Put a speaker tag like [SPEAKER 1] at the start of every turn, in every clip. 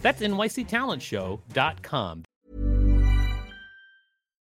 [SPEAKER 1] That's nyctalentshow.com.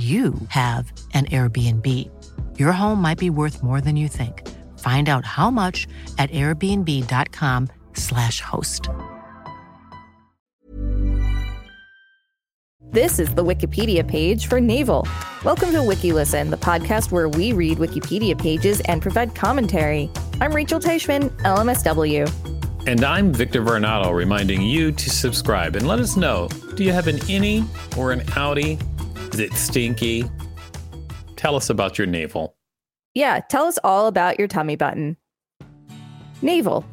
[SPEAKER 2] you have an Airbnb. Your home might be worth more than you think. Find out how much at airbnb.com/slash host.
[SPEAKER 3] This is the Wikipedia page for Navel. Welcome to WikiListen, the podcast where we read Wikipedia pages and provide commentary. I'm Rachel Teichman, LMSW.
[SPEAKER 1] And I'm Victor Varnado, reminding you to subscribe and let us know do you have an innie or an outie? Is it stinky? Tell us about your navel.
[SPEAKER 3] Yeah, tell us all about your tummy button. Navel.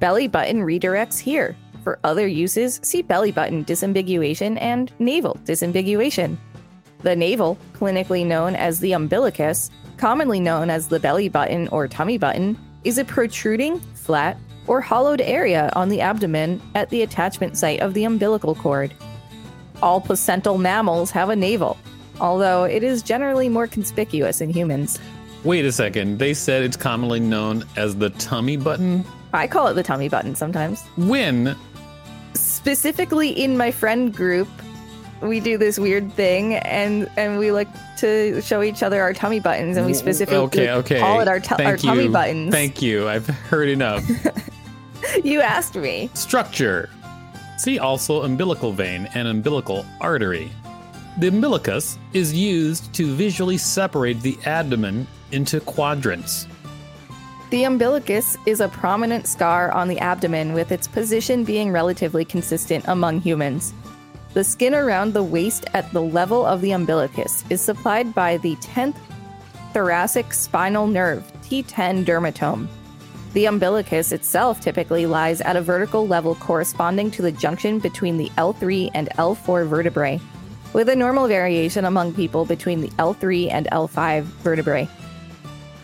[SPEAKER 3] Belly button redirects here. For other uses, see belly button disambiguation and navel disambiguation. The navel, clinically known as the umbilicus, commonly known as the belly button or tummy button, is a protruding, flat, or hollowed area on the abdomen at the attachment site of the umbilical cord. All placental mammals have a navel, although it is generally more conspicuous in humans.
[SPEAKER 1] Wait a second, they said it's commonly known as the tummy button?
[SPEAKER 3] I call it the tummy button sometimes.
[SPEAKER 1] When?
[SPEAKER 3] Specifically in my friend group, we do this weird thing and and we like to show each other our tummy buttons and we specifically
[SPEAKER 1] okay, okay.
[SPEAKER 3] call it our, tu- our tummy buttons.
[SPEAKER 1] Thank you. I've heard enough.
[SPEAKER 3] you asked me.
[SPEAKER 1] Structure. See also umbilical vein and umbilical artery. The umbilicus is used to visually separate the abdomen into quadrants.
[SPEAKER 3] The umbilicus is a prominent scar on the abdomen with its position being relatively consistent among humans. The skin around the waist at the level of the umbilicus is supplied by the 10th thoracic spinal nerve, T10 dermatome. The umbilicus itself typically lies at a vertical level corresponding to the junction between the L3 and L4 vertebrae, with a normal variation among people between the L3 and L5 vertebrae.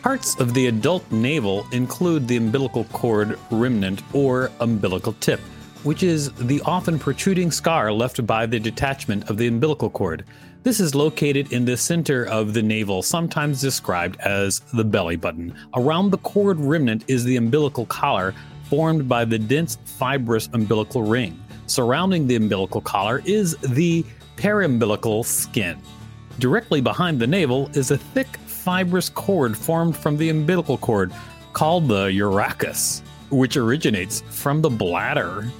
[SPEAKER 1] Parts of the adult navel include the umbilical cord remnant or umbilical tip, which is the often protruding scar left by the detachment of the umbilical cord. This is located in the center of the navel, sometimes described as the belly button. Around the cord remnant is the umbilical collar, formed by the dense fibrous umbilical ring. Surrounding the umbilical collar is the periumbilical skin. Directly behind the navel is a thick fibrous cord formed from the umbilical cord called the urachus, which originates from the bladder.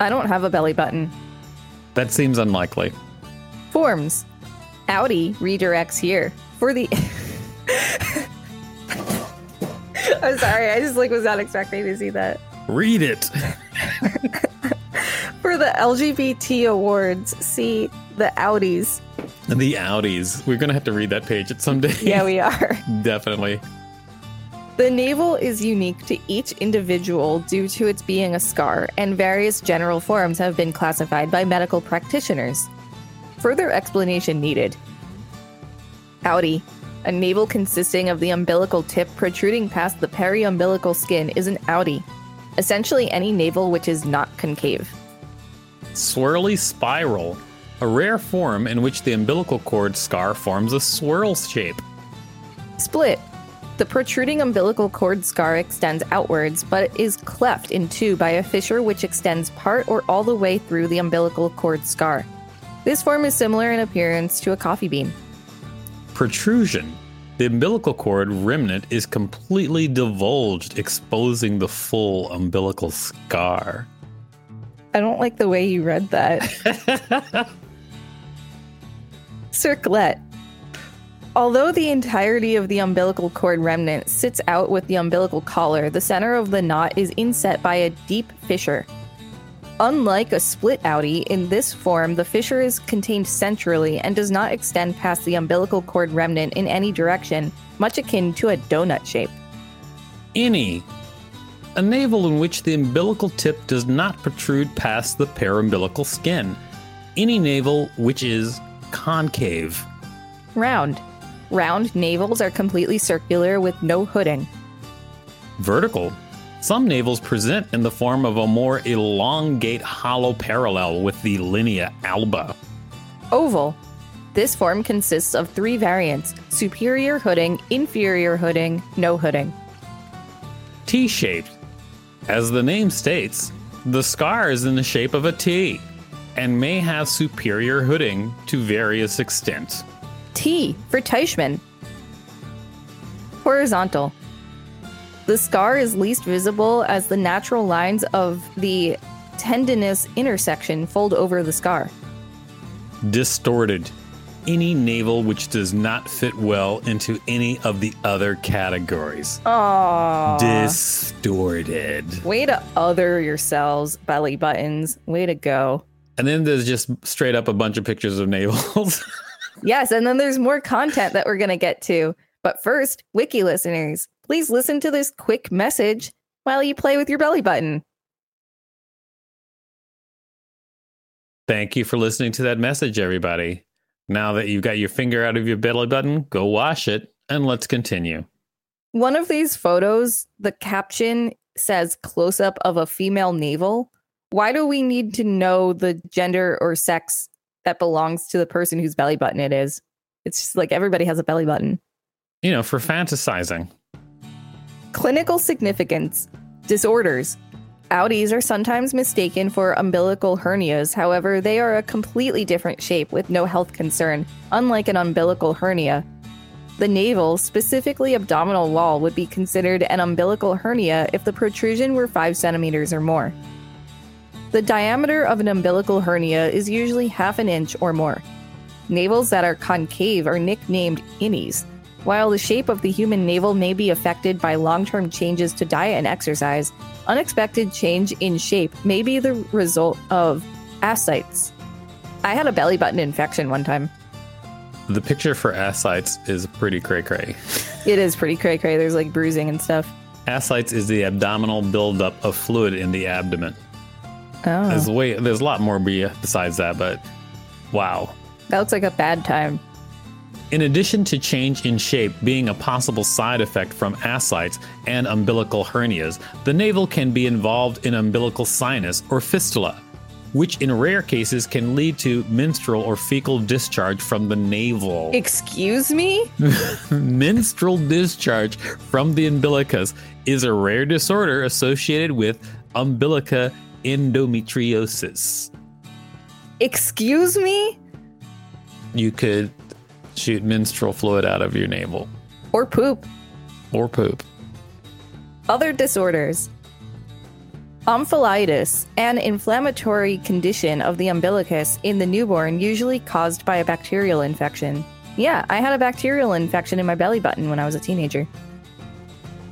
[SPEAKER 3] I don't have a belly button.
[SPEAKER 1] That seems unlikely.
[SPEAKER 3] Forms. Outie redirects here for the. I'm sorry, I just like was not expecting to see that.
[SPEAKER 1] Read it.
[SPEAKER 3] For the LGBT awards, see the Outies.
[SPEAKER 1] The Outies. We're going to have to read that page at some day.
[SPEAKER 3] Yeah, we are.
[SPEAKER 1] Definitely.
[SPEAKER 3] The navel is unique to each individual due to its being a scar, and various general forms have been classified by medical practitioners. Further explanation needed. Outie. A navel consisting of the umbilical tip protruding past the periumbilical skin is an Outie. Essentially, any navel which is not concave.
[SPEAKER 1] Swirly spiral. A rare form in which the umbilical cord scar forms a swirl shape.
[SPEAKER 3] Split. The protruding umbilical cord scar extends outwards, but is cleft in two by a fissure which extends part or all the way through the umbilical cord scar. This form is similar in appearance to a coffee bean.
[SPEAKER 1] Protrusion. The umbilical cord remnant is completely divulged, exposing the full umbilical scar.
[SPEAKER 3] I don't like the way you read that. Circlet. Although the entirety of the umbilical cord remnant sits out with the umbilical collar, the center of the knot is inset by a deep fissure. Unlike a split Outie, in this form, the fissure is contained centrally and does not extend past the umbilical cord remnant in any direction, much akin to a donut shape.
[SPEAKER 1] Innie. A navel in which the umbilical tip does not protrude past the periumbilical skin. Any navel which is concave.
[SPEAKER 3] Round. Round navels are completely circular with no hooding.
[SPEAKER 1] Vertical. Some navels present in the form of a more elongate hollow parallel with the linea alba.
[SPEAKER 3] Oval. This form consists of three variants superior hooding, inferior hooding, no hooding.
[SPEAKER 1] T shaped. As the name states, the scar is in the shape of a T and may have superior hooding to various extents.
[SPEAKER 3] T for Teichman. Horizontal. The scar is least visible as the natural lines of the tendinous intersection fold over the scar.
[SPEAKER 1] Distorted. Any navel which does not fit well into any of the other categories.
[SPEAKER 3] Aww.
[SPEAKER 1] Distorted.
[SPEAKER 3] Way to other yourselves, belly buttons. Way to go.
[SPEAKER 1] And then there's just straight up a bunch of pictures of navels.
[SPEAKER 3] Yes, and then there's more content that we're going to get to. But first, wiki listeners, please listen to this quick message while you play with your belly button.
[SPEAKER 1] Thank you for listening to that message, everybody. Now that you've got your finger out of your belly button, go wash it and let's continue.
[SPEAKER 3] One of these photos, the caption says close up of a female navel. Why do we need to know the gender or sex that belongs to the person whose belly button it is? It's just like everybody has a belly button.
[SPEAKER 1] You know, for fantasizing.
[SPEAKER 3] Clinical significance disorders. Outies are sometimes mistaken for umbilical hernias. However, they are a completely different shape with no health concern, unlike an umbilical hernia. The navel, specifically abdominal wall, would be considered an umbilical hernia if the protrusion were 5 centimeters or more. The diameter of an umbilical hernia is usually half an inch or more. Navels that are concave are nicknamed innies. While the shape of the human navel may be affected by long term changes to diet and exercise, unexpected change in shape may be the result of ascites. I had a belly button infection one time.
[SPEAKER 1] The picture for ascites is pretty cray cray.
[SPEAKER 3] It is pretty cray cray. There's like bruising and stuff.
[SPEAKER 1] Ascites is the abdominal buildup of fluid in the abdomen.
[SPEAKER 3] Oh,
[SPEAKER 1] There's way there's a lot more be- besides that, but wow.
[SPEAKER 3] that looks like a bad time.
[SPEAKER 1] In addition to change in shape being a possible side effect from ascites and umbilical hernias, the navel can be involved in umbilical sinus or fistula, which in rare cases can lead to menstrual or fecal discharge from the navel.
[SPEAKER 3] Excuse me?
[SPEAKER 1] menstrual discharge from the umbilicus is a rare disorder associated with umbilica endometriosis.
[SPEAKER 3] Excuse me?
[SPEAKER 1] You could shoot menstrual fluid out of your navel
[SPEAKER 3] Or poop.
[SPEAKER 1] or poop.
[SPEAKER 3] Other disorders. Omphalitis, an inflammatory condition of the umbilicus in the newborn, usually caused by a bacterial infection. Yeah, I had a bacterial infection in my belly button when I was a teenager.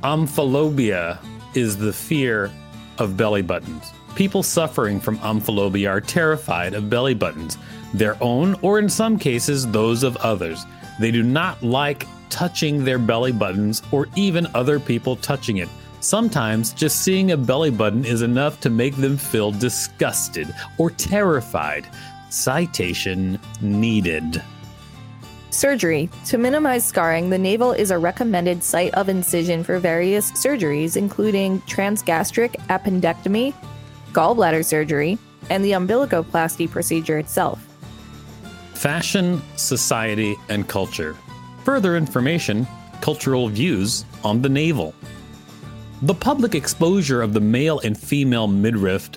[SPEAKER 1] Omphalophobia is the fear of belly buttons. People suffering from amphilobi are terrified of belly buttons, their own or in some cases those of others. They do not like touching their belly buttons or even other people touching it. Sometimes just seeing a belly button is enough to make them feel disgusted or terrified. Citation needed.
[SPEAKER 3] Surgery. To minimize scarring, the navel is a recommended site of incision for various surgeries, including transgastric appendectomy, gallbladder surgery, and the umbilicoplasty procedure itself.
[SPEAKER 1] Fashion, society, and culture. Further information, cultural views on the navel. The public exposure of the male and female midriff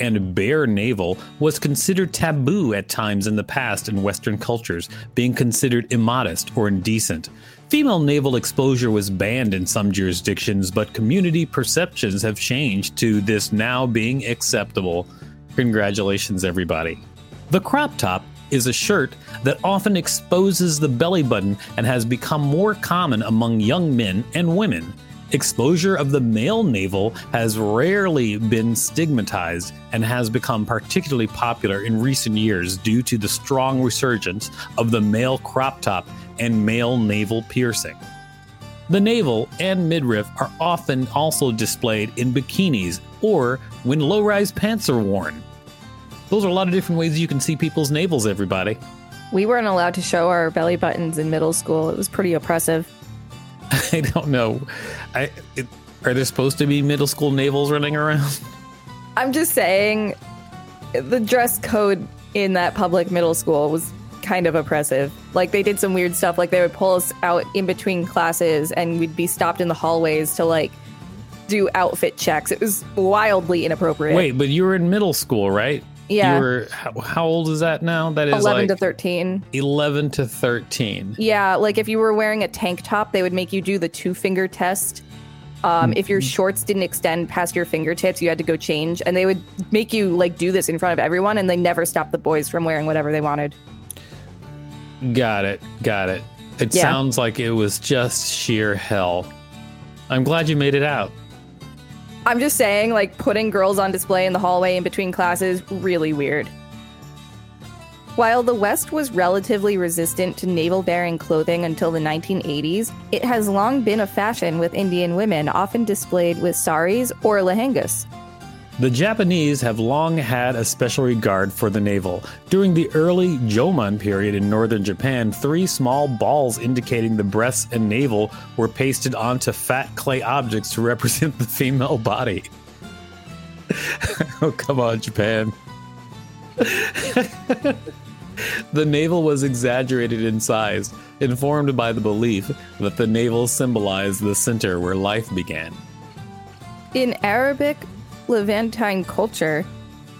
[SPEAKER 1] and bare navel was considered taboo at times in the past in Western cultures, being considered immodest or indecent. Female navel exposure was banned in some jurisdictions, but community perceptions have changed to this now being acceptable. Congratulations, everybody. The crop top is a shirt that often exposes the belly button and has become more common among young men and women. Exposure of the male navel has rarely been stigmatized and has become particularly popular in recent years due to the strong resurgence of the male crop top and male navel piercing. The navel and midriff are often also displayed in bikinis or when low rise pants are worn. Those are a lot of different ways you can see people's navels, everybody.
[SPEAKER 3] We weren't allowed to show our belly buttons in middle school. It was pretty oppressive.
[SPEAKER 1] I don't know. I it, are there supposed to be middle school navels running around?
[SPEAKER 3] I'm just saying the dress code in that public middle school was kind of oppressive. Like they did some weird stuff like they would pull us out in between classes and we'd be stopped in the hallways to like do outfit checks. It was wildly inappropriate.
[SPEAKER 1] Wait, but you were in middle school, right?
[SPEAKER 3] Yeah.
[SPEAKER 1] You were how, how old is that now? That is
[SPEAKER 3] 11
[SPEAKER 1] like
[SPEAKER 3] to 13.
[SPEAKER 1] 11 to 13.
[SPEAKER 3] Yeah, like if you were wearing a tank top, they would make you do the two finger test. Um, if your shorts didn't extend past your fingertips, you had to go change, and they would make you like do this in front of everyone, and they never stopped the boys from wearing whatever they wanted.
[SPEAKER 1] Got it. Got it. It
[SPEAKER 3] Yeah.
[SPEAKER 1] sounds like it was just sheer hell. I'm glad you made it out.
[SPEAKER 3] I'm just saying, like putting girls on display in the hallway in between classes, really weird. While the West was relatively resistant to navel bearing clothing until the 1980s, it has long been a fashion with Indian women, often displayed with saris or lehengas.
[SPEAKER 1] The Japanese have long had a special regard for the navel. During the early Jomon period in northern Japan, three small balls indicating the breasts and navel were pasted onto fat clay objects to represent the female body. oh, come on, Japan. the navel was exaggerated in size, informed by the belief that the navel symbolized the center where life began.
[SPEAKER 3] In Arabic Levantine culture,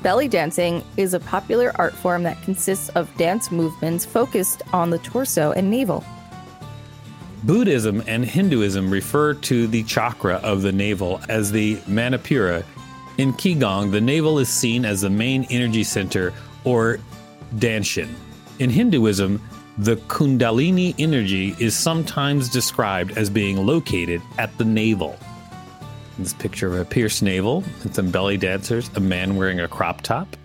[SPEAKER 3] belly dancing is a popular art form that consists of dance movements focused on the torso and navel.
[SPEAKER 1] Buddhism and Hinduism refer to the chakra of the navel as the Manipura. In Qigong, the navel is seen as the main energy center or Danshin. In Hinduism, the Kundalini energy is sometimes described as being located at the navel. This picture of a pierced navel and some belly dancers, a man wearing a crop top.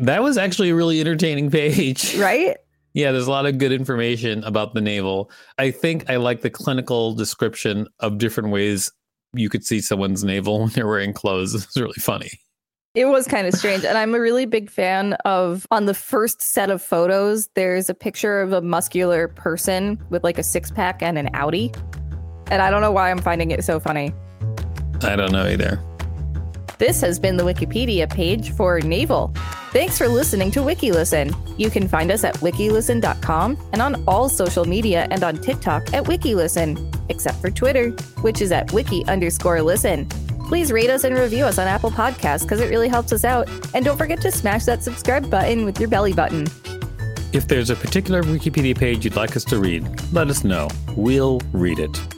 [SPEAKER 1] That was actually a really entertaining page.
[SPEAKER 3] Right?
[SPEAKER 1] Yeah, there's a lot of good information about the navel. I think I like the clinical description of different ways you could see someone's navel when they're wearing clothes. It's really funny.
[SPEAKER 3] It was kind of strange. And I'm a really big fan of on the first set of photos, there's a picture of a muscular person with like a six pack and an Outie. And I don't know why I'm finding it so funny.
[SPEAKER 1] I don't know either.
[SPEAKER 3] This has been the Wikipedia page for Navel. Thanks for listening to WikiListen. You can find us at wikilisten.com and on all social media and on TikTok at WikiListen, except for Twitter, which is at wiki underscore listen. Please rate us and review us on Apple Podcasts because it really helps us out. And don't forget to smash that subscribe button with your belly button.
[SPEAKER 1] If there's a particular Wikipedia page you'd like us to read, let us know. We'll read it.